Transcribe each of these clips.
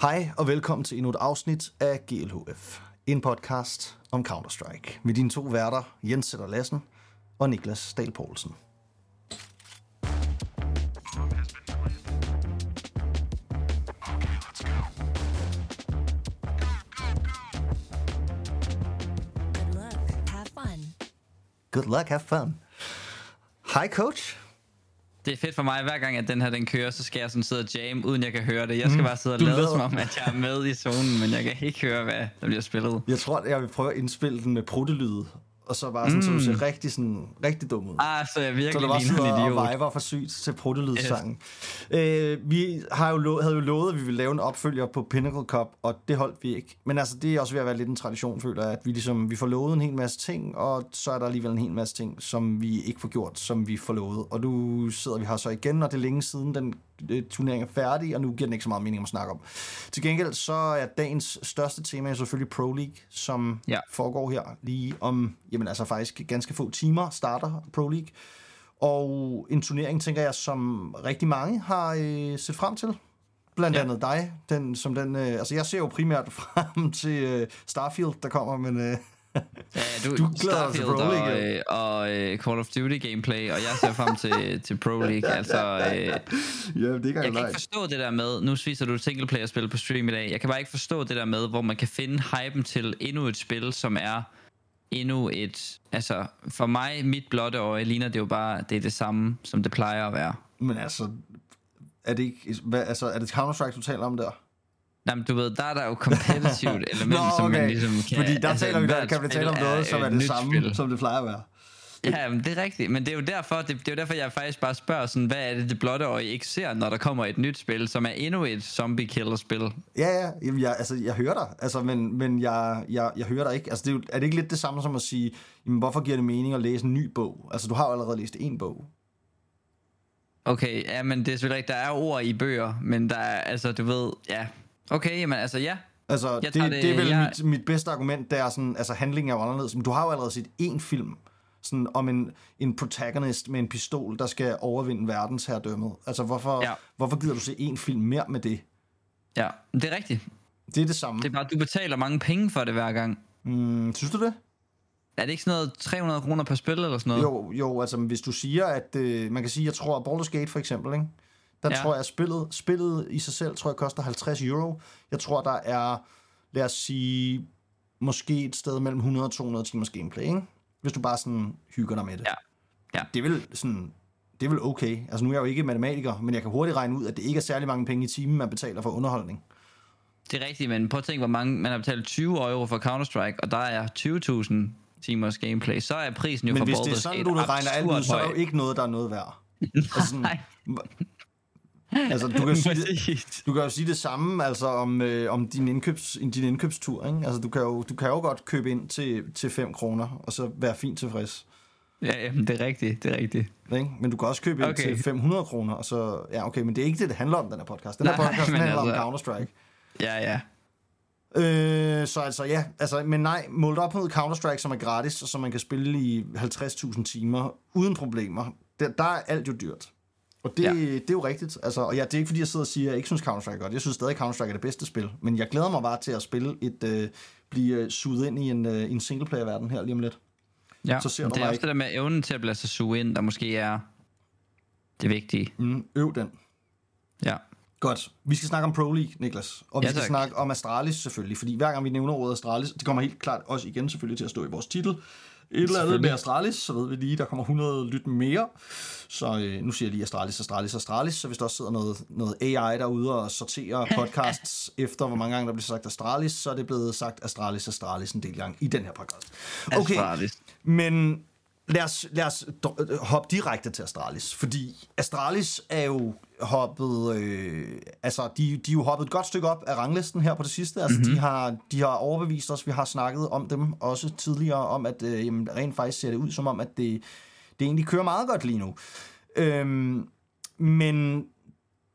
Hej og velkommen til endnu et afsnit af GLHF. En podcast om Counter-Strike. Med dine to værter, Jens Sætter Lassen og Niklas Dahl Poulsen. Good luck. Have fun. Hej coach. Det er fedt for mig, hver gang at den her den kører, så skal jeg sådan sidde og jam, uden jeg kan høre det. Jeg skal bare sidde og Mm. lade lader- som om, at jeg er med i zonen, men jeg kan ikke høre, hvad der bliver spillet. Jeg tror, at jeg vil prøve at indspille den med pruttelyd. Og så bare sådan, mm. så du ser rigtig, sådan, rigtig dum ud. Ah, så jeg Så virkelig der var ligner en sådan, idiot. og viber for sygt til pruttelydsangen. Yes. Øh, vi har jo lo- havde jo lovet, at vi ville lave en opfølger på Pinnacle Cup, og det holdt vi ikke. Men altså, det er også ved at være lidt en tradition, føler jeg, at vi, ligesom, vi får lovet en hel masse ting, og så er der alligevel en hel masse ting, som vi ikke får gjort, som vi får lovet. Og nu sidder vi her så igen, og det er længe siden, den turnering er færdig, og nu giver den ikke så meget mening at snakke om. Til gengæld så er dagens største tema selvfølgelig Pro League, som Ja. foregår her lige om, jamen altså faktisk ganske få timer starter Pro League. Og en turnering, tænker jeg, som rigtig mange har øh, set frem til. Blandt. Ja. andet dig. Den, som den, øh, altså jeg ser jo primært frem til øh, Starfield, der kommer, men øh, Ja, du, Du glæder dig til Pro League, jo. og, og øh, Call of Duty gameplay, og jeg ser frem til, til Pro League. Altså, øh, ja, det kan jeg kan ikke forstå det der med, nu viser du singleplayer-spil på stream i dag, jeg kan bare ikke forstå det der med, hvor man kan finde hypen til endnu et spil, som er endnu et, altså for mig, mit blotte øje, ligner det jo bare, det er det samme, som det plejer at være. Men altså, er det ikke, hvad, altså, er det Counter-Strike, du taler om der? Jamen, du ved, der er der jo competitive element, Nå, som man okay. ligesom kan... Fordi der taler vi, der kan vi tale om noget, som er et det samme, spil. som det plejer at være. Ja, men det er rigtigt, men det er jo derfor, det, det er jo derfor jeg faktisk bare spørger sådan, hvad er det, det blotte øje ikke ser, når der kommer et nyt spil, som er endnu et zombie killer spil. Ja, ja, jamen, jeg, altså, jeg hører dig, altså, men, men jeg, jeg, jeg hører dig ikke. Altså, det er, jo, er det ikke lidt det samme som at sige, jamen, hvorfor giver det mening at læse en ny bog? Altså, du har jo allerede læst en bog. Okay, ja, men det er selvfølgelig rigtigt, der er ord i bøger, men der er, altså, du ved, ja. Okay, jamen altså, ja. Altså, det, det, det- er vel jeg- mit, mit bedste argument, det er sådan, altså handlingen er jo anderledes. Men du har jo allerede set én film, sådan om en, en protagonist med en pistol, der skal overvinde verdensherredømmet. Altså, hvorfor, ja. Ja. hvorfor gider du se én film mere med det? Ja, det er rigtigt. Det er det samme. Det er bare, du betaler mange penge for det hver gang. Mm, synes du det? Er det ikke sådan noget 300 kroner per spil eller sådan noget? Jo, jo, altså hvis du siger, at øh, man kan sige, jeg tror, at Baldur's Gate for eksempel, ikke? Der ja. Tror jeg, at spillet, spillet i sig selv, tror jeg, koster 50 euro. Jeg tror, der er, lad os sige, måske et sted mellem 100 og 200 timers gameplay, ikke? Hvis du bare sådan hygger dig med det. Ja. Ja. Det er vel sådan, det er vel okay. Altså nu er jeg jo ikke matematiker, men jeg kan hurtigt regne ud, at det ikke er særlig mange penge i timen, man betaler for underholdning. Det er rigtigt, men prøv at tænke, hvor mange, man har betalt 20 euro for Counter-Strike, og der er 20.000 timers gameplay, så er prisen jo Men for hvis det er Baldur's sådan, Gate du regner alt ud, så er jo ikke noget, der er noget værd. Altså, sådan. Altså du kan sige det. Du kan jo sige det samme altså om, øh, om din, indkøbs, din indkøbstur. Ikke? Altså, du, kan jo, du kan jo godt købe ind til, til 5 kroner, og så være fint tilfreds. Ja, jamen, det er rigtigt, det er rigtigt. Ikke? Men du kan også købe ind Okay. til 500 kroner, og så... Ja, okay, men det er ikke det, det handler om, den her podcast. Den her Nej, podcast den handler altså- om Counter-Strike. Ja, ja. Øh, så altså, ja. Altså, men nej, målt op mod Counter-Strike, som er gratis, og som man kan spille i 50.000 timer, uden problemer, der, der er alt jo dyrt. Og det, ja. Det er jo rigtigt. Altså, og ja, det er ikke fordi, jeg sidder og siger, at jeg ikke synes Counter-Strike er godt. Jeg synes stadig, Counter-Strike er det bedste spil. Men jeg glæder mig bare til at spille et... Øh, blive øh, suget ind i en, øh, en singleplayer-verden her lige om lidt. ja. Så ser det er også ikke. det der med evnen til at lade sig suge ind, der måske er det vigtige. Mm, øv den. Ja. Godt. Vi skal snakke om Pro League, Niklas. Og vi Ja, skal snakke om Astralis selvfølgelig, fordi hver gang vi nævner ordet Astralis, det kommer helt klart også igen selvfølgelig til at stå i vores titel. Et eller andet med. Astralis, så ved vi lige, der kommer 100 lyt mere. Så øh, nu siger jeg lige Astralis, Astralis, Astralis, så hvis der også sidder noget, noget AI derude og sorterer podcasts efter, hvor mange gange der bliver sagt Astralis, så er det blevet sagt Astralis, Astralis en del gange i den her podcast. Okay, Astralis. men lad os, lad os dr- hoppe direkte til Astralis, fordi Astralis er jo hoppet, øh, altså de, de er jo hoppet et godt stykke op af ranglisten her på det sidste. Altså mm-hmm. de, har, de har overbevist os, vi har snakket om dem også tidligere, om at øh, jamen, rent faktisk ser det ud som om, at det, det egentlig kører meget godt lige nu. Øhm, men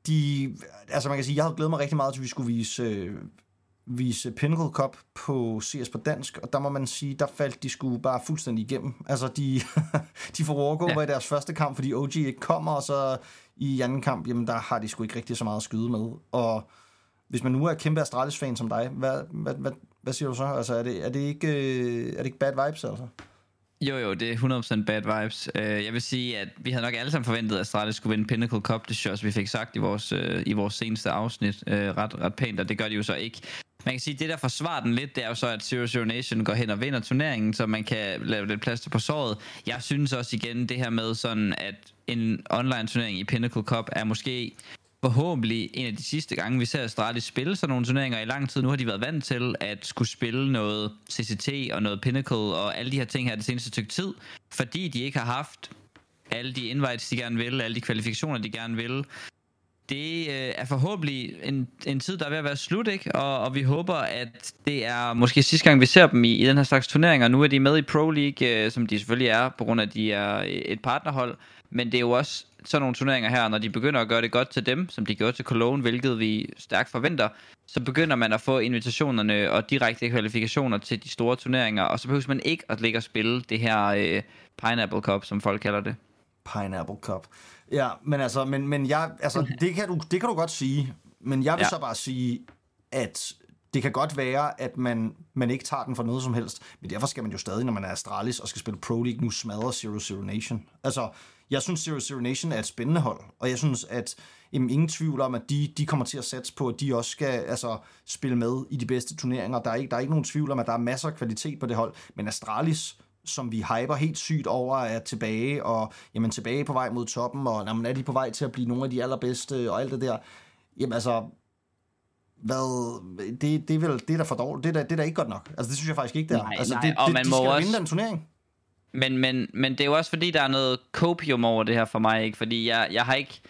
de, altså man kan sige, jeg havde glædet mig rigtig meget til, at vi skulle vise, øh, vise Pinnacle Cup på CS på dansk, og der må man sige, der faldt de skulle bare fuldstændig igennem. Altså, de, de får overgå ja. i deres første kamp, fordi OG ikke kommer, og så i anden kamp, jamen der har de sgu ikke rigtig så meget at skyde med. Og hvis man nu er kæmpe Astralis-fan som dig, hvad, hvad, hvad, hvad siger du så? Altså, er det, er det, ikke, øh, er det ikke bad vibes, altså? Jo, jo, det er 100% bad vibes. Uh, jeg vil sige, at vi havde nok alle sammen forventet, at Astralis skulle vinde Pinnacle Cup. Det synes jeg også, vi fik sagt i vores, uh, i vores seneste afsnit uh, ret, ret pænt, og det gør de jo så ikke. Man kan sige, at det der forsvarer den lidt, det er jo så, at Zero Zero Nation går hen og vinder turneringen, så man kan lave lidt plads på såret. Jeg synes også igen, det her med sådan, at en online turnering i Pinnacle Cup er måske forhåbentlig en af de sidste gange, vi ser Astralis spille sådan nogle turneringer i lang tid. Nu har de været vant til at skulle spille noget CCT og noget Pinnacle og alle de her ting her det seneste stykke tid, fordi de ikke har haft alle de invites, de gerne vil, alle de kvalifikationer, de gerne vil. Det øh, er forhåbentlig en, en tid, der er ved at være slut, ikke? Og, og vi håber, at det er måske sidste gang, vi ser dem i, i den her slags turneringer. Nu er de med i Pro League, øh, som de selvfølgelig er, på grund af, at de er et partnerhold. Men det er jo også sådan nogle turneringer her, når de begynder at gøre det godt til dem, som de gjorde til Cologne, hvilket vi stærkt forventer, så begynder man at få invitationerne og direkte kvalifikationer til de store turneringer, og så behøver man ikke at ligge og spille det her øh, Pineapple Cup, som folk kalder det. Pineapple Cup. Ja, men altså, men, men jeg, altså det, kan du, det kan du godt sige, men jeg vil ja. så bare sige, at det kan godt være, at man, man ikke tager den for noget som helst, men derfor skal man jo stadig, når man er Astralis og skal spille Pro League, nu smadre Zero Zero Nation. Altså, jeg synes, Zero Zero Nation er et spændende hold, og jeg synes, at jamen, ingen tvivl om, at de, de kommer til at satse på, at de også skal altså, spille med i de bedste turneringer. Der er, ikke, der er ikke nogen tvivl om, at der er masser af kvalitet på det hold, men Astralis, som vi hyper helt sygt over, er tilbage, og jamen, tilbage på vej mod toppen, og jamen, er de på vej til at blive nogle af de allerbedste, og alt det der. Jamen altså, hvad, det, det, er vel, det er da for dårligt. Det er da, det er da ikke godt nok. Altså, det synes jeg faktisk ikke, der. Nej, altså, nej, det, og det, man de må skal også- vinde den turnering. Men, men, men det er jo også fordi, der er noget copium over det her for mig, ikke? Fordi jeg, jeg har ikke...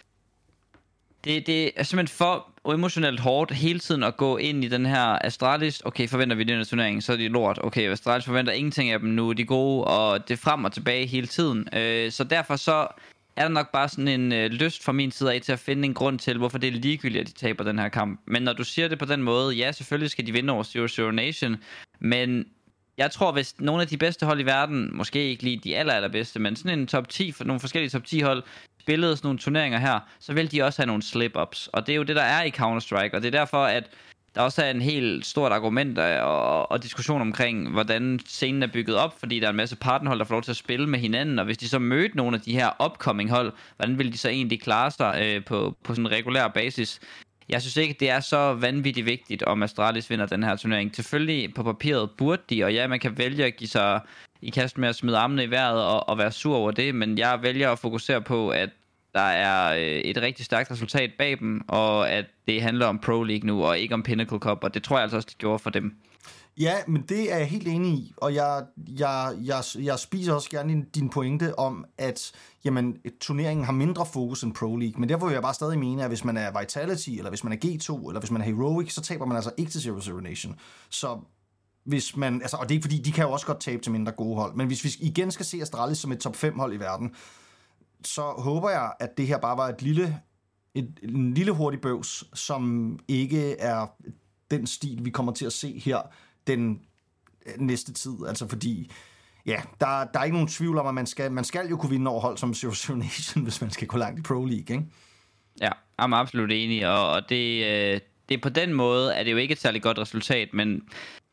Det, det er simpelthen for emotionelt hårdt hele tiden at gå ind i den her Astralis. Okay, forventer vi den her turnering, så er de lort. Okay, Astralis forventer ingenting af dem nu. De er gode, og det er frem og tilbage hele tiden. Øh, så derfor så er der nok bare sådan en øh, lyst fra min side af til at finde en grund til, hvorfor det er ligegyldigt, at de taber den her kamp. Men når du siger det på den måde, ja, selvfølgelig skal de vinde over Zero Zero Nation, men jeg tror, hvis nogle af de bedste hold i verden, måske ikke lige de aller, allerbedste, men sådan en top 10, for nogle forskellige top 10 hold, spillede sådan nogle turneringer her, så vil de også have nogle slip-ups. Og det er jo det, der er i Counter-Strike, og det er derfor, at der også er en helt stort argument øh, og, og diskussion omkring, hvordan scenen er bygget op, fordi der er en masse partnerhold, der får lov til at spille med hinanden, og hvis de så mødte nogle af de her upcoming hold, hvordan ville de så egentlig klare sig øh, på, på sådan en regulær basis? Jeg synes ikke, det er så vanvittigt vigtigt, om Astralis vinder den her turnering. Selvfølgelig på papiret burde de, og ja, man kan vælge at give sig i kast med at smide armene i vejret og, og være sur over det, men jeg vælger at fokusere på, at der er øh, et rigtig stærkt resultat bag dem, og at det handler om Pro League nu, og ikke om Pinnacle Cup, og det tror jeg altså også, det gjorde for dem. Ja, men det er jeg helt enig i, og jeg, jeg, jeg, jeg spiser også gerne din, pointe om, at jamen, turneringen har mindre fokus end Pro League, men derfor vil jeg bare stadig mene, at hvis man er Vitality, eller hvis man er G2, eller hvis man er Heroic, så taber man altså ikke til Zero Zero Nation. Så hvis man, altså, og det er ikke fordi, de kan jo også godt tabe til mindre gode hold, men hvis vi igen skal se Astralis som et top 5 hold i verden, så håber jeg, at det her bare var et lille, et, en lille hurtig bøvs, som ikke er den stil, vi kommer til at se her den øh, næste tid. Altså fordi, ja, der, der er ikke nogen tvivl om, at man skal, man skal jo kunne vinde over hold som Zero Zero Nation, hvis man skal gå langt i Pro League, ikke? Ja, jeg er absolut enig, og, og det, øh, det er på den måde, er det jo ikke et særligt godt resultat, men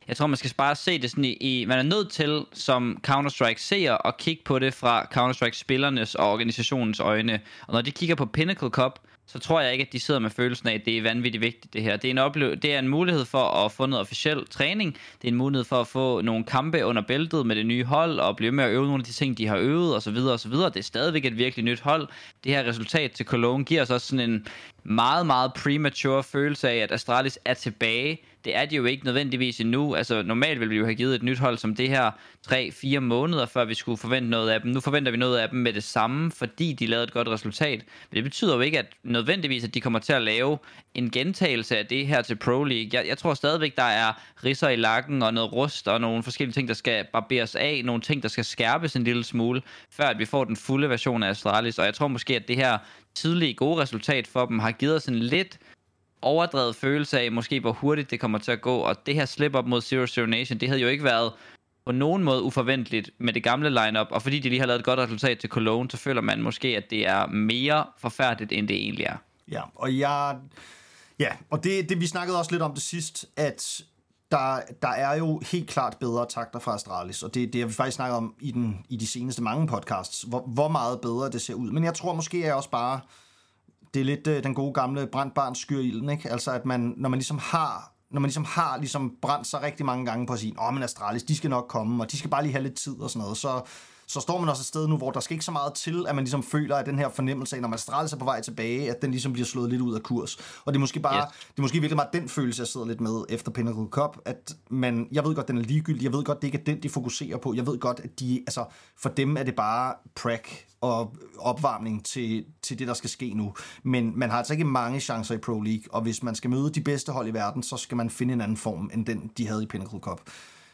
jeg tror, man skal bare se det sådan i, i man er nødt til som Counter-Strike seer at kigge på det fra Counter-Strike-spillernes og organisationens øjne. Og når de kigger på Pinnacle Cup, så tror jeg ikke, at de sidder med følelsen af, at det er vanvittigt vigtigt det her. Det er en, oplev- det er en mulighed for at få noget officiel træning. Det er en mulighed for at få nogle kampe under bæltet med det nye hold, og blive med at øve nogle af de ting, de har øvet, osv. osv. Det er stadigvæk et virkelig nyt hold. Det her resultat til Cologne giver os også sådan en meget, meget premature følelse af, at Astralis er tilbage. Det er de jo ikke nødvendigvis endnu. Altså normalt ville vi jo have givet et nyt hold som det her 3-4 måneder, før vi skulle forvente noget af dem. Nu forventer vi noget af dem med det samme, fordi de lavede et godt resultat. Men det betyder jo ikke at nødvendigvis, at de kommer til at lave en gentagelse af det her til Pro League. Jeg, jeg tror stadigvæk, der er risser i lakken og noget rust og nogle forskellige ting, der skal barberes af. Nogle ting, der skal skærpes en lille smule, før at vi får den fulde version af Astralis. Og jeg tror måske, at det her tidlige gode resultat for dem har givet os en lidt overdrevet følelse af, måske hvor hurtigt det kommer til at gå, og det her slip op mod Zero Zero Nation, det havde jo ikke været på nogen måde uforventeligt med det gamle lineup, og fordi de lige har lavet et godt resultat til Cologne, så føler man måske, at det er mere forfærdeligt, end det egentlig er. Ja, og jeg, Ja, og det, det vi snakkede også lidt om det sidst, at der, der er jo helt klart bedre takter fra Astralis, og det, det har vi faktisk snakket om i, den, i de seneste mange podcasts, hvor, hvor meget bedre det ser ud. Men jeg tror måske jeg også bare, det er lidt øh, den gode gamle brændt barn skyr ilden, ikke? Altså at man, når man ligesom har når man ligesom har ligesom brændt sig rigtig mange gange på at sige, åh, men Astralis, de skal nok komme, og de skal bare lige have lidt tid og sådan noget, så, så står man også et sted nu, hvor der skal ikke så meget til, at man ligesom føler, at den her fornemmelse af, når man Astralis er på vej tilbage, at den ligesom bliver slået lidt ud af kurs. Og det er måske bare, yes. det er måske virkelig meget den følelse, jeg sidder lidt med efter Pinnacle Cup, at man, jeg ved godt, den er ligegyldig, jeg ved godt, det ikke er den, de fokuserer på, jeg ved godt, at de, altså, for dem er det bare prac og opvarmning til, til det, der skal ske nu. Men man har altså ikke mange chancer i Pro League, og hvis man skal møde de bedste hold i verden, så skal man finde en anden form, end den, de havde i Pinnacle Cup.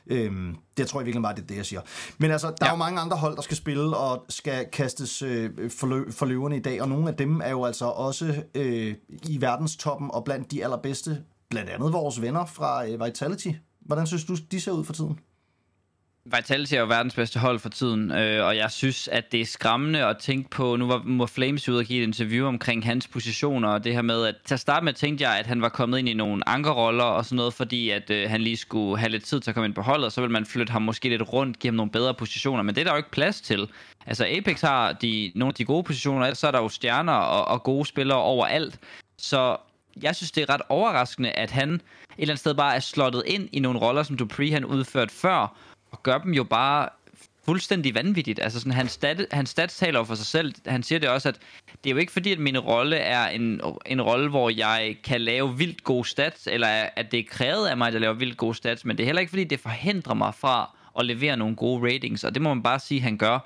Øhm, det tror jeg virkelig meget, det er det, jeg siger. Men altså, der ja. er jo mange andre hold, der skal spille og skal kastes øh, for, for løverne i dag, og nogle af dem er jo altså også øh, i verdenstoppen og blandt de allerbedste, blandt andet vores venner fra øh, Vitality. Hvordan synes du, de ser ud for tiden? Vitality er jo verdens bedste hold for tiden, øh, og jeg synes, at det er skræmmende at tænke på, nu var, må Flames ude og give et interview omkring hans positioner, og det her med, at til at starte med tænkte jeg, at han var kommet ind i nogle ankerroller og sådan noget, fordi at øh, han lige skulle have lidt tid til at komme ind på holdet, og så vil man flytte ham måske lidt rundt, give ham nogle bedre positioner, men det er der jo ikke plads til. Altså Apex har de, nogle af de gode positioner, så er der jo stjerner og, og gode spillere overalt, så jeg synes, det er ret overraskende, at han et eller andet sted bare er slottet ind i nogle roller, som Dupree han udført før, og gør dem jo bare fuldstændig vanvittigt. Altså sådan, hans, stat, hans stats taler for sig selv. Han siger det også, at det er jo ikke fordi, at min rolle er en, en rolle, hvor jeg kan lave vildt gode stats, eller at det er krævet af mig, at jeg laver vildt gode stats, men det er heller ikke fordi, det forhindrer mig fra at levere nogle gode ratings, og det må man bare sige, at han gør.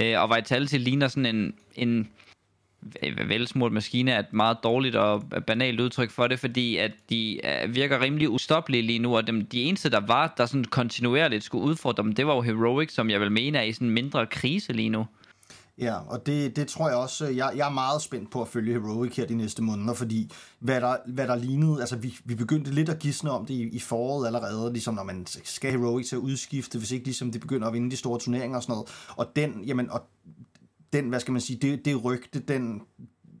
Øh, og Vitality ligner sådan en, en velsmurt maskine er et meget dårligt og banalt udtryk for det, fordi at de øh, virker rimelig ustoppelige lige nu, og dem, de eneste, der var, der sådan kontinuerligt skulle udfordre dem, det var jo Heroic, som jeg vil mene er i sådan en mindre krise lige nu. Ja, og det, det tror jeg også, øh, jeg, jeg er meget spændt på at følge Heroic her de næste måneder, fordi hvad der, hvad der lignede, altså vi, vi begyndte lidt at gisne om det i, i foråret allerede, ligesom når man skal Heroic til at udskifte, hvis ikke ligesom det begynder at vinde de store turneringer og sådan noget, og den, jamen, og den, hvad skal man sige, det, det rygte, den,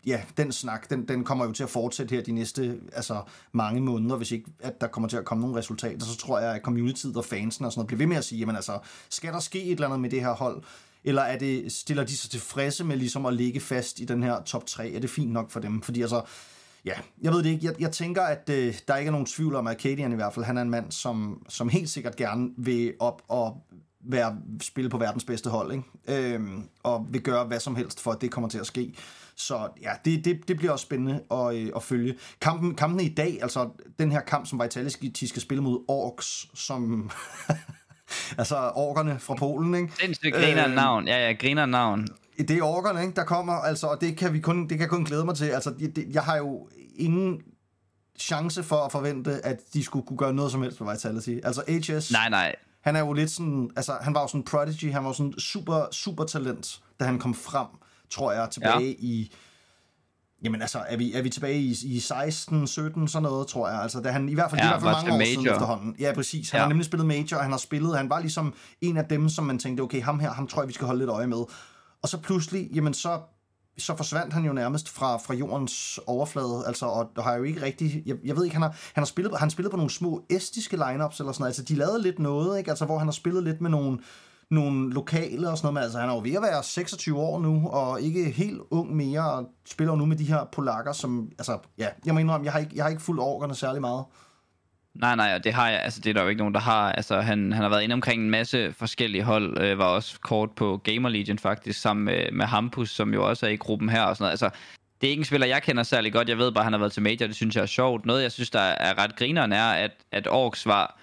ja, den snak, den, den kommer jo til at fortsætte her de næste altså, mange måneder, hvis ikke at der kommer til at komme nogle resultater, så tror jeg, at communityet og fansen og sådan noget bliver ved med at sige, jamen altså, skal der ske et eller andet med det her hold, eller er det, stiller de sig tilfredse med ligesom at ligge fast i den her top 3? Er det fint nok for dem? Fordi altså, ja, jeg ved det ikke. Jeg, jeg tænker, at øh, der ikke er nogen tvivl om, at Kadian i hvert fald, han er en mand, som, som helt sikkert gerne vil op og være, spille på verdens bedste hold, ikke? Øhm, og vil gøre hvad som helst for, at det kommer til at ske. Så ja, det, det, det bliver også spændende at, øh, at følge. Kampen, kampen i dag, altså den her kamp, som Vitality skal spille mod Orks, som... altså orkerne fra Polen, ikke? Sindssygt griner øh, navn. Ja, ja, griner navn. Det er orkerne, ikke, der kommer, altså, og det kan vi kun, det kan kun glæde mig til. Altså, det, det, jeg har jo ingen chance for at forvente, at de skulle kunne gøre noget som helst på Vitality. Altså HS... Nej, nej han er jo lidt sådan, altså han var jo sådan en prodigy, han var sådan super, super talent, da han kom frem, tror jeg, tilbage ja. i, jamen altså, er vi, er vi tilbage i, i 16, 17, sådan noget, tror jeg, altså da han, i hvert fald, ja, i hvert fald mange år major. siden efterhånden, ja præcis, han ja. har nemlig spillet major, og han har spillet, han var ligesom en af dem, som man tænkte, okay, ham her, ham tror jeg, vi skal holde lidt øje med, og så pludselig, jamen så så forsvandt han jo nærmest fra, fra jordens overflade, altså, og har jo ikke rigtig, jeg, jeg ved ikke, han har, han har spillet, han spillet på nogle små estiske lineups eller sådan noget, altså de lavede lidt noget, ikke, altså hvor han har spillet lidt med nogle, nogle lokale og sådan noget, men altså han er jo ved at være 26 år nu, og ikke helt ung mere, og spiller jo nu med de her polakker, som, altså, ja, jeg må indrømme, jeg har ikke, jeg har ikke fuldt orkerne særlig meget. Nej, nej, og det har jeg, altså det er der jo ikke nogen, der har. Altså han, han har været inde omkring en masse forskellige hold, øh, var også kort på Gamer Legion faktisk, sammen med, med Hampus, som jo også er i gruppen her og sådan noget. Altså, det er ikke en spiller, jeg kender særlig godt. Jeg ved bare, at han har været til Major, det synes jeg er sjovt. Noget, jeg synes, der er ret grineren, er, at, at Orks var,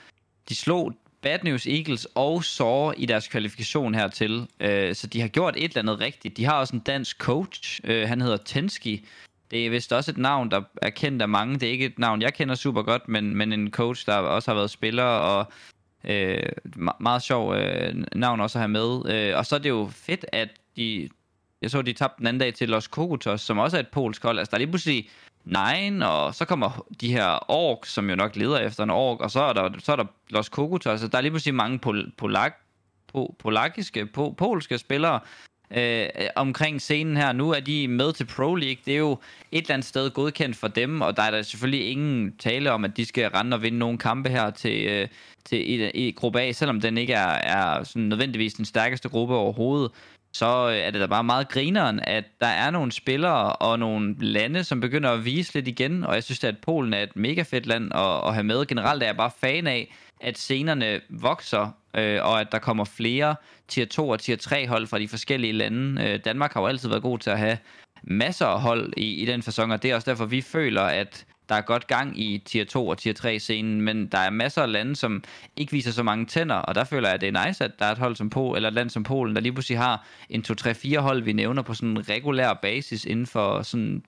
de slog Bad News Eagles og Saw i deres kvalifikation hertil. Øh, så de har gjort et eller andet rigtigt. De har også en dansk coach, øh, han hedder Tensky, det er vist også et navn, der er kendt af mange. Det er ikke et navn, jeg kender super godt, men, men en coach, der også har været spiller, og øh, meget sjov øh, navn også at have med. Øh, og så er det jo fedt, at de... Jeg så, de tabte den anden dag til Los Kokotos, som også er et polsk hold. Altså, der er lige pludselig Nine, og så kommer de her ork, som jo nok leder efter en ork, og så er der, så er der Los Kokotos. Altså, der er lige pludselig mange pol, polak, po, polakiske, po, polske spillere, Øh, øh, omkring scenen her. Nu er de med til Pro League. Det er jo et eller andet sted godkendt for dem, og der er der selvfølgelig ingen tale om, at de skal rende og vinde nogle kampe her til, øh, til i, i gruppe A, selvom den ikke er, er sådan nødvendigvis den stærkeste gruppe overhovedet så øh, er det da bare meget grineren, at der er nogle spillere og nogle lande, som begynder at vise lidt igen, og jeg synes at Polen er et mega fedt land at, at have med. Generelt er jeg bare fan af, at scenerne vokser, øh, og at der kommer flere tier 2 og tier 3 hold fra de forskellige lande. Øh, Danmark har jo altid været god til at have masser af hold i, i den fasong, og det er også derfor, vi føler, at der er godt gang i tier 2 og tier 3 scenen, men der er masser af lande, som ikke viser så mange tænder, og der føler jeg, at det er nice, at der er et hold som Pol, eller et land som Polen, der lige pludselig har en 2-3-4 hold, vi nævner på sådan en regulær basis inden for sådan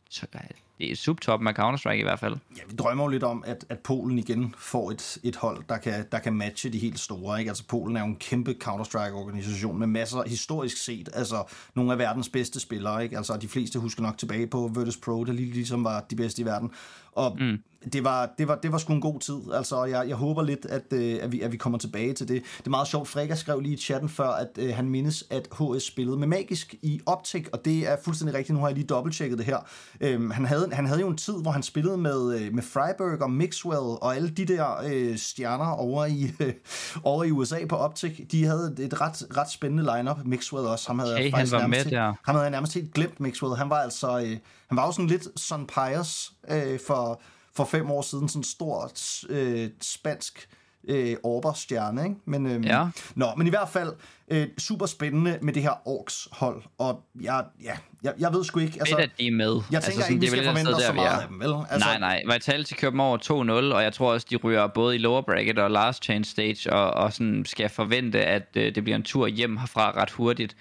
det er subtoppen af Counter-Strike i hvert fald. Ja, vi drømmer jo lidt om, at, at Polen igen får et, et hold, der kan, der kan matche de helt store. Ikke? Altså Polen er jo en kæmpe Counter-Strike-organisation med masser, historisk set, altså nogle af verdens bedste spillere. Ikke? Altså de fleste husker nok tilbage på Virtus Pro, der lige ligesom var de bedste i verden. Og mm. Det, var, det, var, det var sgu en god tid. Altså, jeg, jeg håber lidt, at, øh, at, vi, at vi kommer tilbage til det. Det er meget sjovt. Frega skrev lige i chatten før, at øh, han mindes, at HS spillede med Magisk i Optik, og det er fuldstændig rigtigt. Nu har jeg lige dobbelttjekket det her. Øhm, han, havde, han havde jo en tid, hvor han spillede med, øh, med Freiburg og Mixwell og alle de der øh, stjerner over i, øh, over i USA på Optik. De havde et ret, ret spændende lineup. Mixwell også. Ham havde okay, han var med der. Han havde nærmest helt glemt Mixwell. Han var altså... Øh, han var jo sådan lidt Son Pius øh, for, for fem år siden, sådan en stor øh, spansk øh, Orber-stjerne, ikke? Men, øh, ja. Nå, men i hvert fald øh, super spændende med det her Orks-hold, og jeg, ja, jeg, jeg ved sgu ikke... Altså, Fedt, at de er med. Jeg tænker altså, ikke, vi skal forvente os så meget af dem, vel? Altså, nej, nej. Vitality kører dem over 2-0, og jeg tror også, de ryger både i lower bracket og last chance stage, og, og sådan skal forvente, at øh, det bliver en tur hjem herfra ret hurtigt.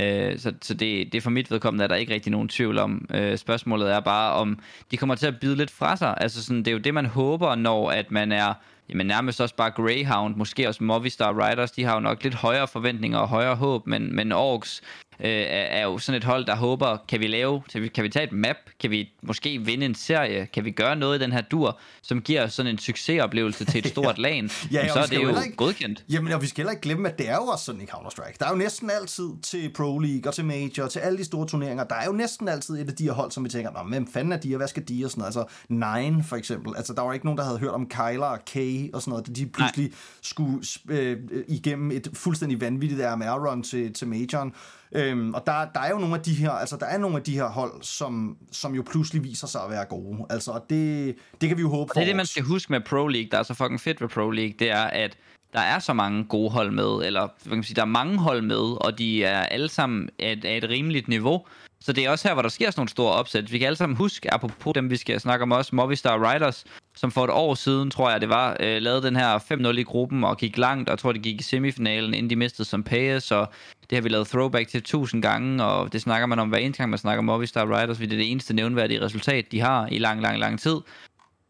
Øh, så så det, det er for mit vedkommende, at der ikke rigtig nogen tvivl om. Øh, spørgsmålet er bare, om de kommer til at bide lidt fra sig. Altså sådan, det er jo det, man håber, når at man er jamen nærmest også bare Greyhound, måske også Movistar Riders, de har jo nok lidt højere forventninger og højere håb, men, men Orks øh, er jo sådan et hold, der håber, kan vi lave, kan vi tage et map, kan vi måske vinde en serie, kan vi gøre noget i den her dur, som giver sådan en succesoplevelse til et stort lag, ja, så er det jo ikke, godkendt. Jamen, og vi skal heller ikke glemme, at det er jo også sådan i Counter-Strike. Der er jo næsten altid til Pro League og til Major og til alle de store turneringer, der er jo næsten altid et af de her hold, som vi tænker, hvem fanden er de, og hvad skal de, og sådan noget. Altså, Nine for eksempel. Altså, der var ikke nogen, der havde hørt om Kyler og Kay og sådan noget, de pludselig Nej. skulle øh, igennem et fuldstændig vanvittigt RMR-run til, til Majoren. Øhm, og der, der er jo nogle af de her, altså der er nogle af de her hold, som, som jo pludselig viser sig at være gode. Altså det, det kan vi jo håbe for. Det er det, man skal huske med Pro League, der er så fucking fedt ved Pro League, det er, at der er så mange gode hold med, eller hvad kan man sige, der er mange hold med, og de er alle sammen af, af et rimeligt niveau. Så det er også her, hvor der sker sådan nogle store opsæt. Vi kan alle sammen huske, apropos dem, vi skal snakke om også, Movistar Riders, som for et år siden, tror jeg det var, øh, lavede den her 5-0 i gruppen og gik langt, og jeg tror, det gik i semifinalen, inden de mistede som Payas, og det har vi lavet throwback til tusind gange, og det snakker man om hver eneste gang, man snakker om Movistar Riders, fordi det er det eneste nævnværdige resultat, de har i lang, lang, lang tid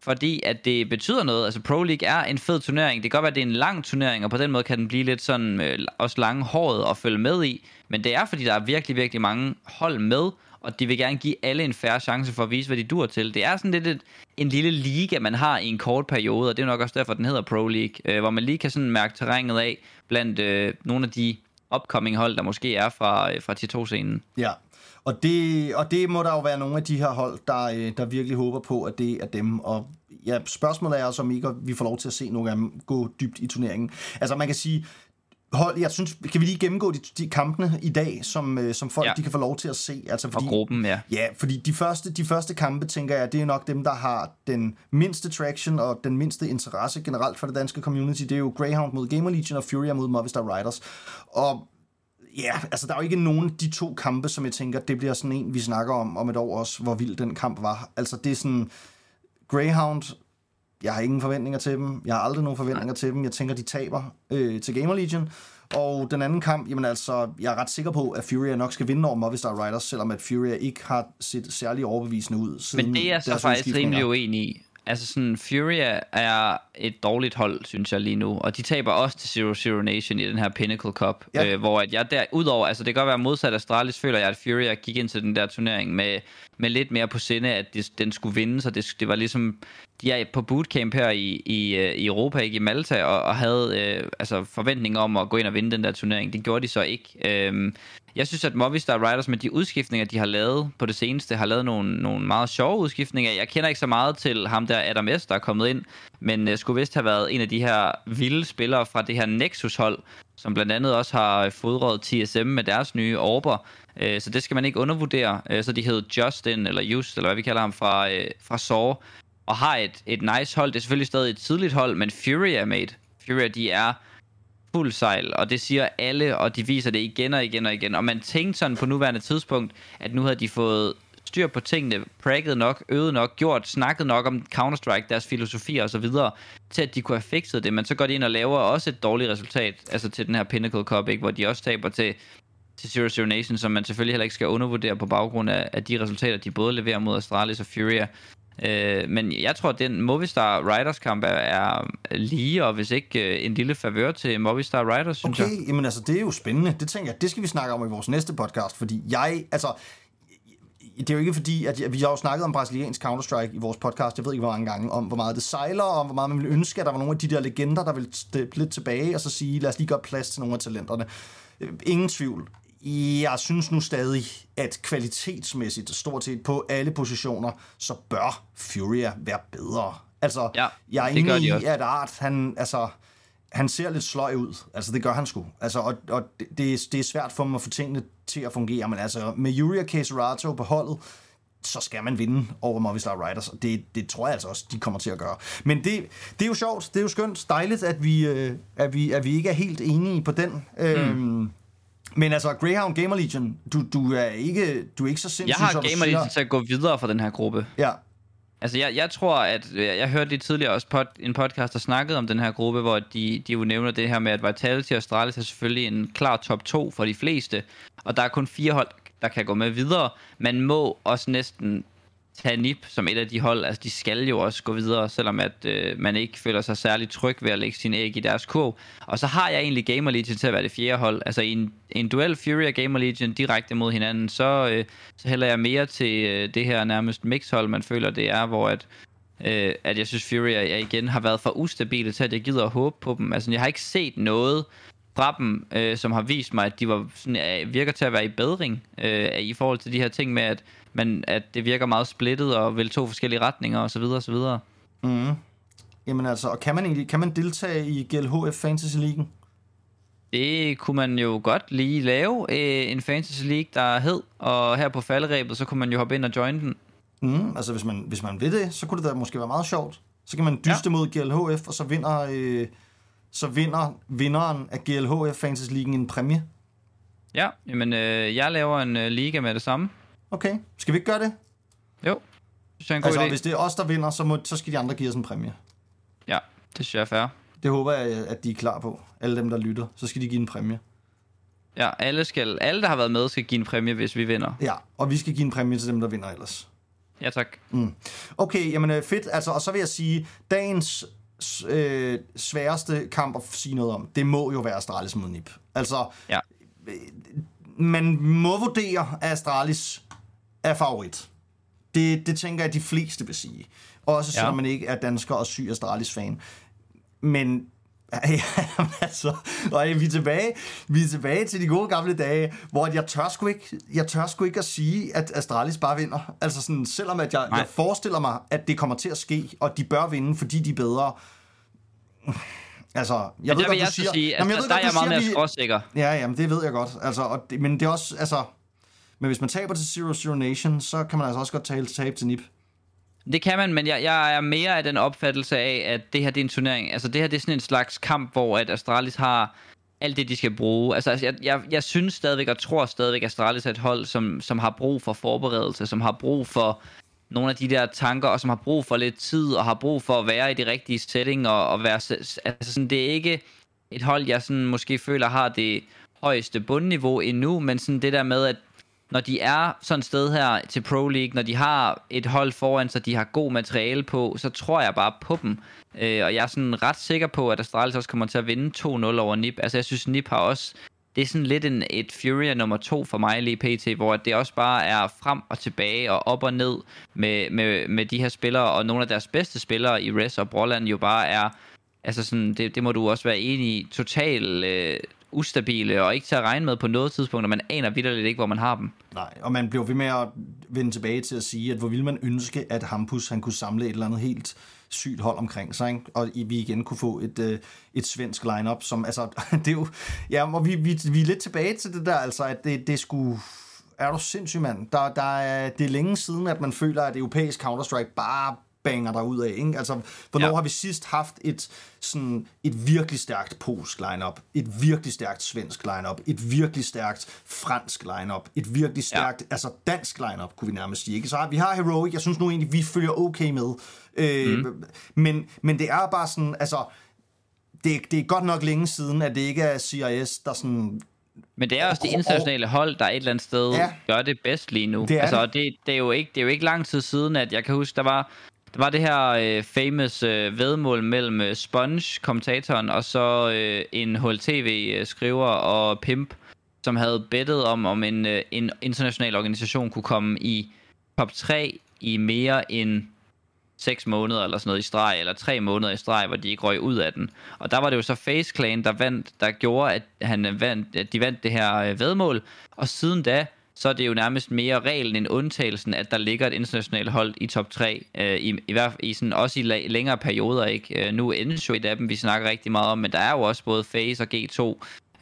fordi at det betyder noget. Altså Pro League er en fed turnering. Det kan godt være, at det er en lang turnering, og på den måde kan den blive lidt sådan øh, også langhåret at følge med i. Men det er, fordi der er virkelig, virkelig mange hold med, og de vil gerne give alle en færre chance for at vise, hvad de dur til. Det er sådan lidt et, en lille liga, man har i en kort periode, og det er nok også derfor, den hedder Pro League, øh, hvor man lige kan sådan mærke terrænet af blandt øh, nogle af de upcoming hold, der måske er fra, øh, fra T2-scenen. Ja, og det, og det må der jo være nogle af de her hold, der, øh, der virkelig håber på, at det er dem. Og ja, spørgsmålet er også, om ikke vi får lov til at se nogle af dem gå dybt i turneringen. Altså man kan sige, hold, jeg synes, kan vi lige gennemgå de, de kampene i dag, som, øh, som folk ja. de kan få lov til at se? Altså, fordi, og gruppen, ja. Ja, fordi de første, de første kampe, tænker jeg, det er nok dem, der har den mindste traction og den mindste interesse generelt for det danske community. Det er jo Greyhound mod Gamer Legion og Furia mod Movistar Riders. Og Ja, altså der er jo ikke nogen de to kampe, som jeg tænker, det bliver sådan en, vi snakker om om et år også, hvor vild den kamp var. Altså det er sådan, Greyhound, jeg har ingen forventninger til dem. Jeg har aldrig nogen forventninger Nej. til dem. Jeg tænker, de taber øh, til Gamer Legion. Og den anden kamp, jamen altså, jeg er ret sikker på, at Furia nok skal vinde over Movistar Riders, selvom at Furia ikke har set særlig overbevisende ud. Siden Men det er jeg så faktisk rimelig uenig i. Altså sådan, Furia er et dårligt hold, synes jeg lige nu. Og de taber også til Zero Zero Nation i den her Pinnacle Cup. Ja. Øh, hvor at jeg der, udover, altså det kan godt være modsat Astralis, føler jeg, at Furia gik ind til den der turnering med, med lidt mere på sinde, at det, den skulle vinde. Så det, det var ligesom de er på bootcamp her i, i, øh, i Europa, ikke i Malta, og, og havde øh, altså forventning om at gå ind og vinde den der turnering. Det gjorde de så ikke. Øhm, jeg synes, at Movistar Riders med de udskiftninger, de har lavet på det seneste, har lavet nogle, nogle meget sjove udskiftninger. Jeg kender ikke så meget til ham der, Adam S., der er kommet ind, men øh, skulle vist have været en af de her vilde spillere fra det her Nexus-hold, som blandt andet også har fodret TSM med deres nye Orber. Øh, så det skal man ikke undervurdere. Øh, så de hed Justin, eller Just, eller hvad vi kalder ham, fra, øh, fra Saw, og har et, et nice hold. Det er selvfølgelig stadig et tidligt hold, men Fury er med. Fury, de er fuld sejl, og det siger alle, og de viser det igen og igen og igen. Og man tænkte sådan på nuværende tidspunkt, at nu havde de fået styr på tingene, pragget nok, øvet nok, gjort, snakket nok om Counter-Strike, deres filosofi og så videre, til at de kunne have fikset det, men så går de ind og laver også et dårligt resultat, altså til den her Pinnacle Cup, ikke, hvor de også taber til, til Zero Zero Nation, som man selvfølgelig heller ikke skal undervurdere på baggrund af, af de resultater, de både leverer mod Astralis og Furia. Øh, men jeg tror, at den Movistar Riders kamp er, er lige, og hvis ikke øh, en lille favør til Movistar Riders, synes Okay, jeg. jamen altså, det er jo spændende. Det tænker jeg, det skal vi snakke om i vores næste podcast, fordi jeg, altså, det er jo ikke fordi, at vi har jo snakket om brasiliansk Counter-Strike i vores podcast, jeg ved ikke hvor mange gange, om hvor meget det sejler, og om hvor meget man ville ønske, at der var nogle af de der legender, der ville lidt tilbage, og så sige, lad os lige gøre plads til nogle af talenterne. Øh, Ingen tvivl. Jeg synes nu stadig, at kvalitetsmæssigt, stort set på alle positioner, så bør Furia være bedre. Altså, Ja, jeg er enig i, at Art, han, altså, han ser lidt sløj ud. Altså, det gør han sgu. Altså, og, og det, det, er, svært for ham at få tingene til at fungere, men altså, med Yuri og Caserato på holdet, så skal man vinde over Movistar Riders, og det, det tror jeg altså også, de kommer til at gøre. Men det, det er jo sjovt, det er jo skønt, dejligt, at vi, øh, at vi, at vi ikke er helt enige på den. Mm. Øhm, men altså, Greyhound Gamer Legion, du, du, er, ikke, du er ikke så sindssyg, Jeg har du Gamer. Legion til at gå videre fra den her gruppe. Ja, Altså, jeg, jeg tror, at... øh, Jeg hørte lige tidligere også pod, en podcast, der snakkede om den her gruppe, hvor de, de jo nævner det her med, at Vitality og Astralis er selvfølgelig en klar top 2 for de fleste. Og der er kun fire hold, der kan gå med videre. Man må også næsten tage NIP som et af de hold. Altså, de skal jo også gå videre, selvom at øh, man ikke føler sig særlig tryg ved at lægge sine æg i deres kurv. Og så har jeg egentlig Gamer Legion til at være det fjerde hold. Altså, i en, en duel Fury og Gamer Legion direkte mod hinanden, så, øh, så hælder jeg mere til øh, det her nærmest mixhold, man føler, det er, hvor at, øh, at jeg synes, Fury jeg igen har været for ustabile til, at jeg gider at håbe på dem. Altså, jeg har ikke set noget fra dem, øh, som har vist mig, at de var sådan, øh, virker til at være i bedring øh, i forhold til de her ting med, at, man, at det virker meget splittet og vil to forskellige retninger osv. osv. jamen altså, og kan man egentlig kan man deltage i GLHF Fantasy League? Det kunne man jo godt lige lave øh, en fantasy league, der hed, og her på falderæbet, så kunne man jo hoppe ind og join den. Mm, altså, hvis man, hvis man vil det, så kunne det da måske være meget sjovt. Så kan man dyste ja. mod GLHF, og så vinder, øh, så vinder vinderen af GLHF Fantasy League en præmie. Ja, jamen øh, jeg laver en øh, liga med det samme. Okay, skal vi ikke gøre det? Jo, synes jeg er en god Altså, idé. hvis det er os, der vinder, så, må, så skal de andre give os en præmie. Ja, det synes jeg er fair. Det håber jeg, at de er klar på. Alle dem, der lytter, så skal de give en præmie. Ja, alle, skal, alle, der har været med, skal give en præmie, hvis vi vinder. Ja, og vi skal give en præmie til dem, der vinder ellers. Ja, tak. Okay, jamen øh, fedt. Altså, og så vil jeg sige, dagens øh, sværeste kamp at sige noget om, det må jo være Astralis mod Nip. Altså, Ja. man må vurdere, at Astralis er favorit. Det, det tænker jeg, at de fleste vil sige. Også selvom Ja. man ikke er dansker og syg Astralis-fan. Men Jamen, altså, og vi er, tilbage, vi er tilbage til de gode gamle dage, hvor jeg tør sgu ikke, jeg tør sgu ikke at sige, at Astralis bare vinder. Altså sådan, selvom at jeg, Nej. jeg forestiller mig, at det kommer til at ske, og de bør vinde, fordi de er bedre. Altså, jeg Men ved der godt, vil du jeg siger... sige, Jamen, jeg der, ved der er godt, jeg du meget mere siger, vi- skråsikker. Ja, jamen, det ved jeg godt. Altså, og det, men det er også, altså... Men hvis man taber til Zero Zero Nation, så kan man altså også godt tale tabe til NIP. Det kan man, men jeg, jeg er mere af den opfattelse af, at det her det er en turnering. Altså det her det er sådan en slags kamp, hvor at Astralis har alt det, de skal bruge. Altså, altså jeg, jeg, jeg synes stadigvæk og tror stadigvæk, at Astralis er et hold, som, som har brug for forberedelse, som har brug for nogle af de der tanker, og som har brug for lidt tid, og har brug for at være i det rigtige setting, og, og være, altså sådan, det er ikke et hold, jeg sådan måske føler har det højeste bundniveau endnu, men sådan det der med, at når de er sådan et sted her til Pro League, når de har et hold foran sig, de har god materiale på, så tror jeg bare på dem. Øh, og jeg er sådan ret sikker på, at Astralis også kommer til at vinde 2-0 over NIP. Altså jeg synes, NIP har også det er sådan lidt en, et Fury nummer to for mig lige pt, hvor det også bare er frem og tilbage og op og ned med, med, med de her spillere, og nogle af deres bedste spillere i Res og Broland jo bare er, altså sådan, det, det må du også være enig i, total øh, ustabile og ikke til at regne med på noget tidspunkt, og man aner vidderligt ikke, hvor man har dem. Nej, og man blev ved med at vende tilbage til at sige, at hvor ville man ønske, at Hampus han kunne samle et eller andet helt sygt hold omkring sig, ikke? og vi igen kunne få et, øh, et svensk lineup, som altså, det er jo, ja, og vi, vi, vi er lidt tilbage til det der, altså, at det, det skulle, er du sindssyg, mand. Der, der er, det er længe siden, at man føler, at europæisk Counter-Strike bare banger der ud af. Ikke? Altså, hvornår ja. har vi sidst haft et, sådan, et virkelig stærkt polsk lineup, et virkelig stærkt svensk lineup, et virkelig stærkt fransk lineup, et virkelig stærkt, ja. altså dansk lineup, kunne vi nærmest sige. Ikke? Så har, vi har Heroic, jeg synes nu egentlig, vi følger okay med. Øh, mm. men, men det er bare sådan, altså, det, det er godt nok længe siden, at det ikke er CIS, der sådan men det er også det internationale hold, der et eller andet sted ja, gør det bedst lige nu. Det er altså, det. Det, det, er jo ikke, det er jo ikke lang tid siden, at jeg kan huske, der var der var det her øh, famous øh, vedmål mellem øh, Sponge, kommentatoren, og så øh, en HLTV-skriver og Pimp, som havde bettet om, om en, øh, en international organisation kunne komme i top 3 i mere end 6 måneder eller sådan noget i streg, eller 3 måneder i streg, hvor de ikke røg ud af den. Og der var det jo så Face Clan, der, vandt, der gjorde, at, han vandt, at de vandt det her øh, vedmål, og siden da, så er det jo nærmest mere reglen end undtagelsen, at der ligger et internationalt hold i top 3, øh, i, i hvert i sådan, også i la- længere perioder. Ikke? Øh, nu er jo et af dem, vi snakker rigtig meget om, men der er jo også både FaZe og G2,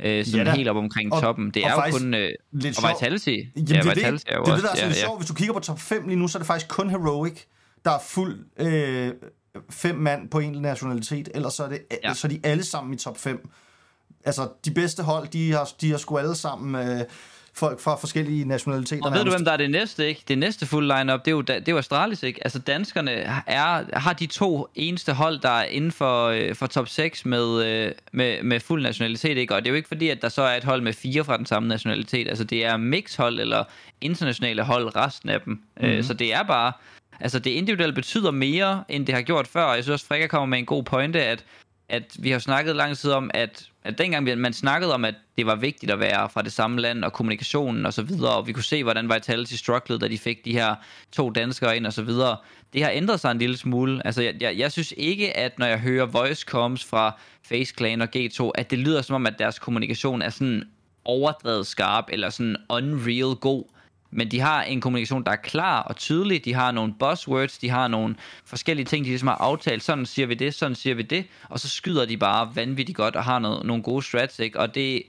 øh, som ja, er helt op omkring og, toppen. Det er jo kun... Øh, lidt og Vitality. Jamen, ja, det, Vitality er jo det, også, det, der er ja, ja. Hvis du kigger på top 5 lige nu, så er det faktisk kun Heroic, der er fuld øh, fem mand på en nationalitet, ellers så er, det, ja. så er de alle sammen i top 5. Altså, de bedste hold, de har, de har sgu alle sammen... Øh, folk fra forskellige nationaliteter. Og ved du, hvem der er det næste, ikke? Det næste fuld lineup, det er jo, det er jo Astralis, ikke? Altså, danskerne er, har de to eneste hold, der er inden for, øh, for top 6 med, øh, med, med fuld nationalitet, ikke? Og det er jo ikke fordi, at der så er et hold med fire fra den samme nationalitet. Altså, det er mixhold eller internationale hold, resten af dem. Mm-hmm. Så det er bare... Altså, det individuelle betyder mere, end det har gjort før. Og jeg synes også, Frika kommer med en god pointe, at at vi har snakket lang tid om, at, at dengang man snakkede om, at det var vigtigt at være fra det samme land, og kommunikationen og så videre, og vi kunne se, hvordan Vitality strugglede, da de fik de her to danskere ind og så videre. Det har ændret sig en lille smule. Altså, jeg, jeg, jeg synes ikke, at når jeg hører voice comes fra Face Clan og G2, at det lyder som om, at deres kommunikation er sådan overdrevet skarp, eller sådan unreal god men de har en kommunikation, der er klar og tydelig. De har nogle buzzwords, de har nogle forskellige ting, de ligesom har aftalt. Sådan siger vi det, sådan siger vi det. Og så skyder de bare vanvittigt godt og har noget, nogle gode strats, ikke? Og det,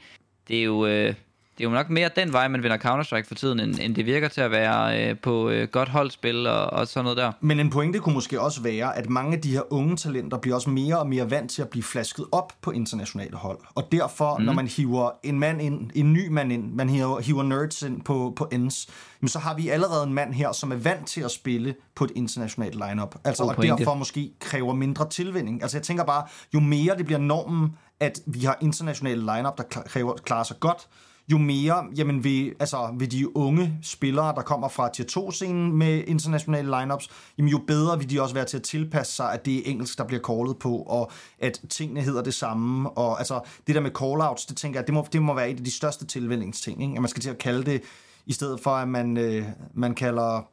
det er jo... Øh, det er jo nok mere den vej, man vinder Counter-Strike for tiden, end, end det virker til at være øh, på øh, godt holdspil og, og sådan noget der. Men en pointe kunne måske også være, at mange af de her unge talenter bliver også mere og mere vant til at blive flasket op på internationale hold. Og derfor, mm. når man hiver en mand ind, en ny mand ind, man hiver, hiver nerds ind på, på ends, så har vi allerede en mand her, som er vant til at spille på et internationalt lineup. Altså, og derfor måske kræver mindre tilvinding. Altså jeg tænker bare, jo mere det bliver normen, at vi har internationale lineup, der kræver, klarer sig godt, jo mere jamen vil, altså, vil de unge spillere, der kommer fra tier 2-scenen med internationale lineups, jamen jo bedre vil de også være til at tilpasse sig, at det er engelsk, der bliver callet på, og at tingene hedder det samme. Og altså, det der med callouts, det tænker jeg, det må, det må være et af de største tilvændingsting, ikke? at man skal til at kalde det, i stedet for at man, øh, man kalder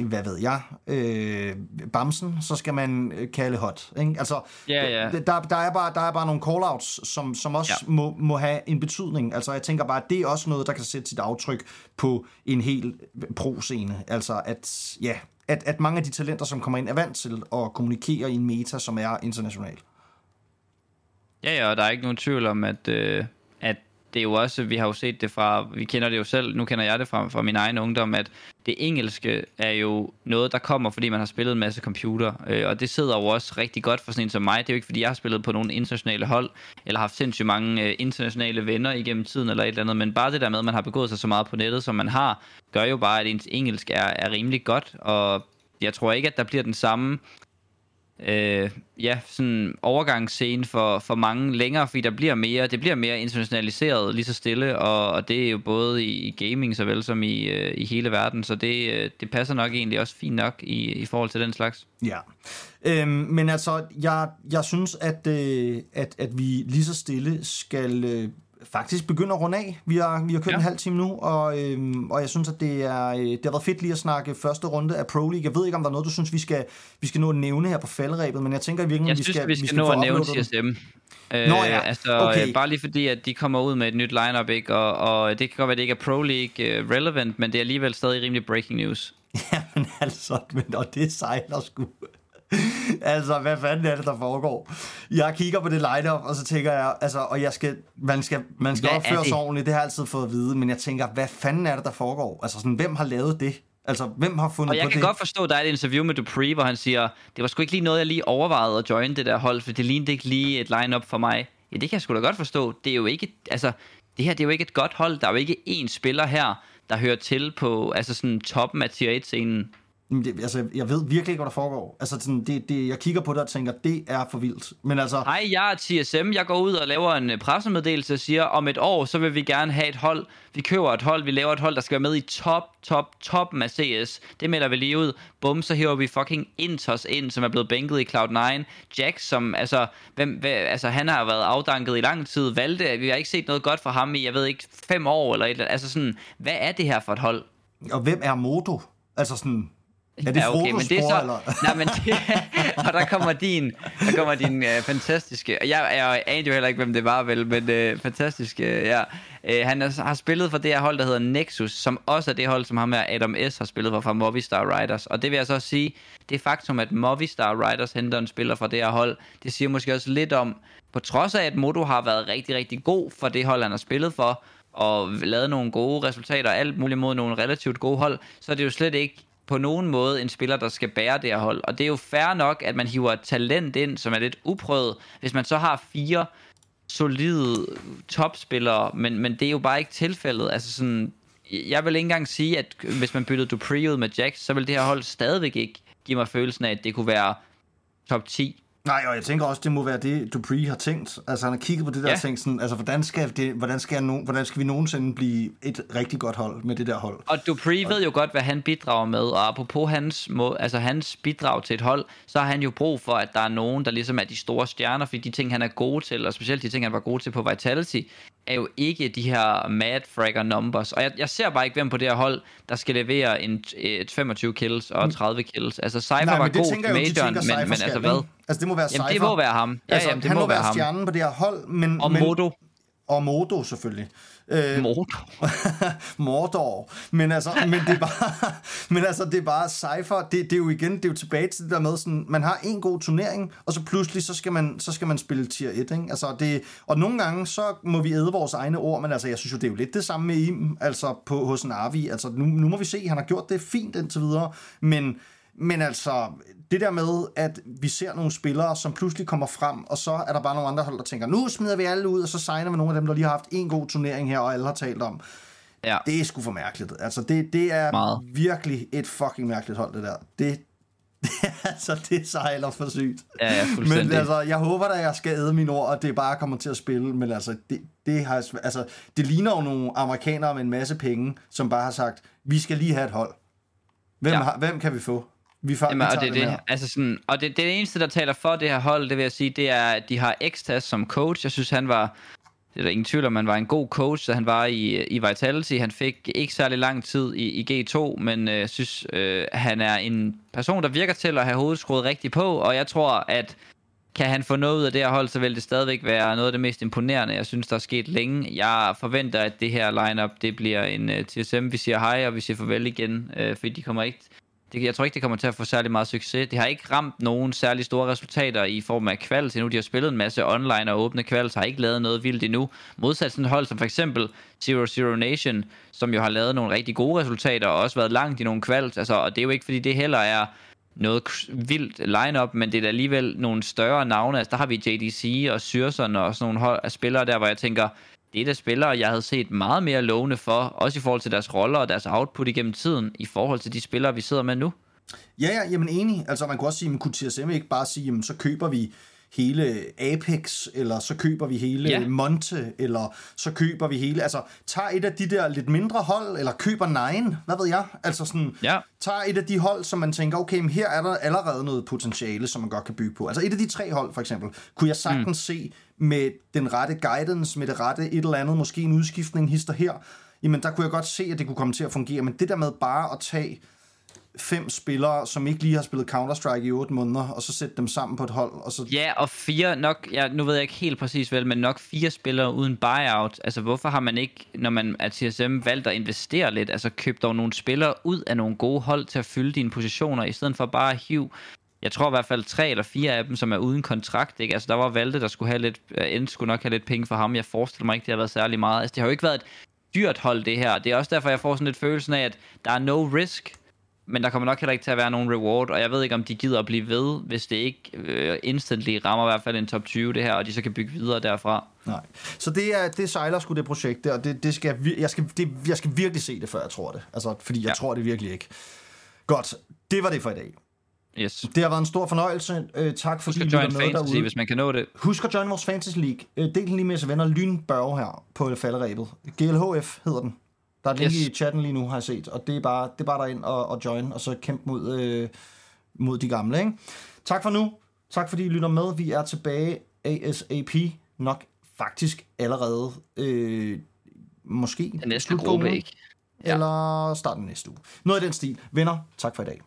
hvad ved jeg, øh, bamsen, så skal man øh, kalde hot. Ikke? Altså, ja, ja. Der, der, er bare, der er bare nogle callouts, som, som også ja. må, må have en betydning. Altså, jeg tænker bare, at det er også noget, der kan sætte sit aftryk på en hel pro-scene. Altså, at, ja, at, at mange af de talenter, som kommer ind, er vant til at kommunikere i en meta, som er international. Ja, ja, og der er ikke nogen tvivl om, at, øh, at det er jo også, vi har jo set det fra, vi kender det jo selv, nu kender jeg det fra, fra min egen ungdom, at det engelske er jo noget, der kommer, fordi man har spillet en masse computer, øh, og det sidder jo også rigtig godt for sådan en som mig. Det er jo ikke, fordi jeg har spillet på nogle internationale hold, eller haft sindssygt mange øh, internationale venner igennem tiden, eller et eller andet, men bare det der med, at man har begået sig så meget på nettet, som man har, gør jo bare, at ens engelsk er, er rimelig godt, og jeg tror ikke, at der bliver den samme øh, ja, sådan overgangsscene for, for mange længere, fordi der bliver mere, det bliver mere internationaliseret lige så stille, og, og det er jo både i, i gaming såvel som i, øh, i hele verden, så det, øh, det passer nok egentlig også fint nok i, i forhold til den slags. Ja, øhm, men altså, jeg, jeg synes, at, øh, at, at vi lige så stille skal... Øh, faktisk begynde at runde af. Vi har, vi har kørt ja. Ja. en halv time nu, og, øhm, og jeg synes, at det, er, øh, det har været fedt lige at snakke første runde af Pro League. Jeg ved ikke, om der er noget, du synes, vi skal, vi skal nå at nævne her på falderæbet, men jeg tænker virkelig, Jeg vi synes, skal, vi skal, skal nå at nævne. TSM. Øh, Nå ja, altså, okay. øh, bare lige fordi, at de kommer ud med et nyt lineup, ikke? Og, og det kan godt være, at det ikke er Pro League uh, relevant, men det er alligevel stadig rimelig breaking news. Jamen altså, men, og det sejler sgu. altså, hvad fanden er det, der foregår? Jeg kigger på det line-up, og så tænker jeg, altså, og jeg skal, man skal, man skal Hvad opføre sig det? ordentligt, det har jeg altid fået at vide, men jeg tænker, hvad fanden er det, der foregår? Altså, sådan, hvem har lavet det? Altså, hvem har fundet Og jeg på kan det? godt forstå, der er et interview med Dupree, hvor han siger, det var sgu ikke lige noget, jeg lige overvejede at join det der hold, for det lignede ikke lige et line-up for mig. Ja, det kan jeg sgu da godt forstå. Det er jo ikke, altså, det her det er jo ikke et godt hold. Der er jo ikke én spiller her, der hører til på altså sådan toppen af tier 1-scenen. Det, altså, jeg ved virkelig ikke, hvad der foregår. Altså, sådan, det, det, jeg kigger på det og tænker, det er for vildt. Men altså, Hej, jeg er TSM. Jeg går ud og laver en øh, pressemeddelelse og siger, om et år, så vil vi gerne have et hold. Vi køber et hold, vi laver et hold, der skal være med i top, top, toppen af CS. Det melder vi lige ud. Bum, så hiver vi fucking Intos ind, som er blevet bænket i Cloud9. Jack, som, altså, hvem, hvad, altså, han har været afdanket i lang tid. Valgte, vi har ikke set noget godt fra ham i, jeg ved ikke, fem år eller et eller andet. Altså sådan, hvad er det her for et hold? og hvem er Moto? Altså sådan, er det ja, okay, men det er så... eller? Nej, men det, og der kommer din, der kommer din øh, fantastiske... og Jeg, jeg anede jo heller ikke, hvem det var, vel, men øh, fantastiske, ja. Øh, han er, har spillet for det her hold, der hedder Nexus, som også er det hold, som ham her Adam S. har spillet for fra Movistar Riders. Og det vil jeg så sige, det faktum, at Movistar Riders henter en spiller fra det her hold, det siger måske også lidt om, på trods af, at Moto har været rigtig, rigtig god for det hold, han har spillet for, og lavet nogle gode resultater, alt muligt mod nogle relativt gode hold, så er det jo slet ikke på nogen måde en spiller, der skal bære det her hold. Og det er jo fair nok, at man hiver et talent ind, som er lidt uprøvet, hvis man så har fire solide topspillere, men, men det er jo bare ikke tilfældet. Altså sådan, jeg vil ikke engang sige, at hvis man byttede Dupree ud med Jack, så vil det her hold stadigvæk ikke give mig følelsen af, at det kunne være top 10. Nej, og jeg tænker også, det må være det, Dupree har tænkt. Altså, han har kigget på det der Ja. og tænkt sådan, altså, hvordan skal, det, hvordan, skal no, hvordan skal vi nogensinde blive et rigtig godt hold med det der hold? Og Dupree ved jo godt, hvad han bidrager med, og apropos hans, må, altså hans bidrag til et hold, så har han jo brug for, at der er nogen, der ligesom er de store stjerner, fordi de ting, han er god til, og specielt de ting, han var god til på Vitality, er jo ikke de her mad fragger numbers. Og jeg, jeg ser bare ikke, hvem på det her hold, der skal levere en, et 25 kills og 30 kills. Altså, Cypher var god til majoren, men, Cypher men altså hvad? Altså, det må være Jamen, det Cypher. må være ham. Ja, altså, jamen, det han må må være være ham. stjernen på det her hold, men... Og men, Modo. Og Modo, selvfølgelig. Øh, Modo. Mordor. Men altså, men det er bare, men altså, det er bare Cypher. Det, det, er jo igen, det er jo tilbage til det der med sådan, man har en god turnering, og så pludselig, så skal man, så skal man spille tier 1, ikke? Altså, det, og nogle gange, så må vi æde vores egne ord, men altså, jeg synes jo, det er jo lidt det samme med Im, altså på, hos en Arvi. Altså, nu, nu må vi se, han har gjort det fint indtil videre, men, men altså, det der med, at vi ser nogle spillere, som pludselig kommer frem, og så er der bare nogle andre hold, der tænker, nu smider vi alle ud, og så signer vi nogle af dem, der lige har haft en god turnering her, og alle har talt om. Ja. Det er sgu for mærkeligt. Altså, det, det er Meget. virkelig et fucking mærkeligt hold, det der. Det, det, altså, det sejler for sygt. Ja, ja, Men altså, jeg håber da, jeg skal æde mine ord, og det bare kommer til at spille, men altså, det, det, har, altså, det ligner jo nogle amerikanere med en masse penge, som bare har sagt, vi skal lige have et hold. Hvem, ja. har, hvem kan vi få? Vi, fa- Jamen, vi og det, det, her. altså sådan, og det, det, eneste, der taler for det her hold, det vil jeg sige, det er, at de har Xtas som coach. Jeg synes, han var, det er der ingen tvivl om, han var en god coach, da han var i, i Vitality. Han fik ikke særlig lang tid i, i G2, men jeg øh, synes, øh, han er en person, der virker til at have hovedet skruet rigtigt på, og jeg tror, at kan han få noget ud af det her hold, så vil det stadigvæk være noget af det mest imponerende, jeg synes, der er sket længe. Jeg forventer, at det her lineup det bliver en uh, TSM. Vi siger hej, og vi siger farvel igen, uh, fordi de kommer ikke... Det, jeg tror ikke, det kommer til at få særlig meget succes. Det har ikke ramt nogen særlig store resultater i form af kvals endnu. De har spillet en masse online og åbne kvals, har ikke lavet noget vildt endnu. Modsat sådan et hold som for eksempel Zero Zero Nation, som jo har lavet nogle rigtig gode resultater og også været langt i nogle kvals. Altså, og det er jo ikke, fordi det heller er noget vildt line-up, men det er da alligevel nogle større navne. Altså, der har vi JDC og Syrson og sådan nogle hold af spillere der, hvor jeg tænker, det er da spillere, jeg havde set meget mere lovende for, også i forhold til deres roller og deres output igennem tiden, i forhold til de spillere, vi sidder med nu. Ja, ja, jamen enig. Altså, man kunne også sige, man kunne TSM ikke bare sige, jamen, så køber vi hele Apex, eller så køber vi hele Ja. Monte, eller så køber vi hele, altså tager et af de der lidt mindre hold, eller køber Nine, hvad ved jeg, altså sådan, Ja. tager et af de hold, som man tænker, okay, men her er der allerede noget potentiale, som man godt kan bygge på. Altså et af de tre hold, for eksempel, kunne jeg sagtens mm. se med den rette guidance, med det rette et eller andet, måske en udskiftning, hister her, jamen der kunne jeg godt se, at det kunne komme til at fungere. Men det der med bare at tage fem spillere, som ikke lige har spillet Counter-Strike i 8 måneder, og så sætte dem sammen på et hold, og så... Ja, og fire nok, ja, nu ved jeg ikke helt præcis vel, men nok fire spillere uden buyout. Altså, hvorfor har man ikke, når man er TSM, valgt at investere lidt? Altså, købt dog nogle spillere ud af nogle gode hold til at fylde dine positioner, i stedet for bare at hive jeg tror i hvert fald tre eller fire af dem, som er uden kontrakt. Ikke? Altså, der var Valde, der skulle have lidt, øh, end skulle nok have lidt penge for ham. Jeg forestiller mig ikke, det har været særlig meget. Altså, det har jo ikke været et dyrt hold, det her. Det er også derfor, jeg får sådan lidt følelsen af, at der er no risk, men der kommer nok heller ikke til at være nogen reward, og jeg ved ikke, om de gider at blive ved, hvis det ikke øh, instantly rammer i hvert fald en top 20, det her, og de så kan bygge videre derfra. Nej. Så det, er, det sejler sgu det projekt der, og det, det skal, jeg, skal, det, jeg skal virkelig se det, før jeg tror det. Altså, fordi jeg ja. Tror det virkelig ikke. Godt, det var det for i dag. Yes. Det har været en stor fornøjelse. Øh, tak fordi Husk at join med fantasy, derude. hvis man kan nå det. Husk at join vores Fantasy League. Øh, del den lige med jeres venner Lynbørge her på falderæbet. GLHF hedder den. Der er et link Yes. i chatten lige nu, har jeg set. Og det er bare, det er bare derind og, og join, og så kæmpe mod, øh, mod de gamle. Ikke? Tak for nu. Tak fordi I lytter med. Vi er tilbage ASAP. Nok faktisk allerede øh, måske Den næste gruppe, ikke? Eller starten næste uge. Noget af den stil. Venner, tak for i dag.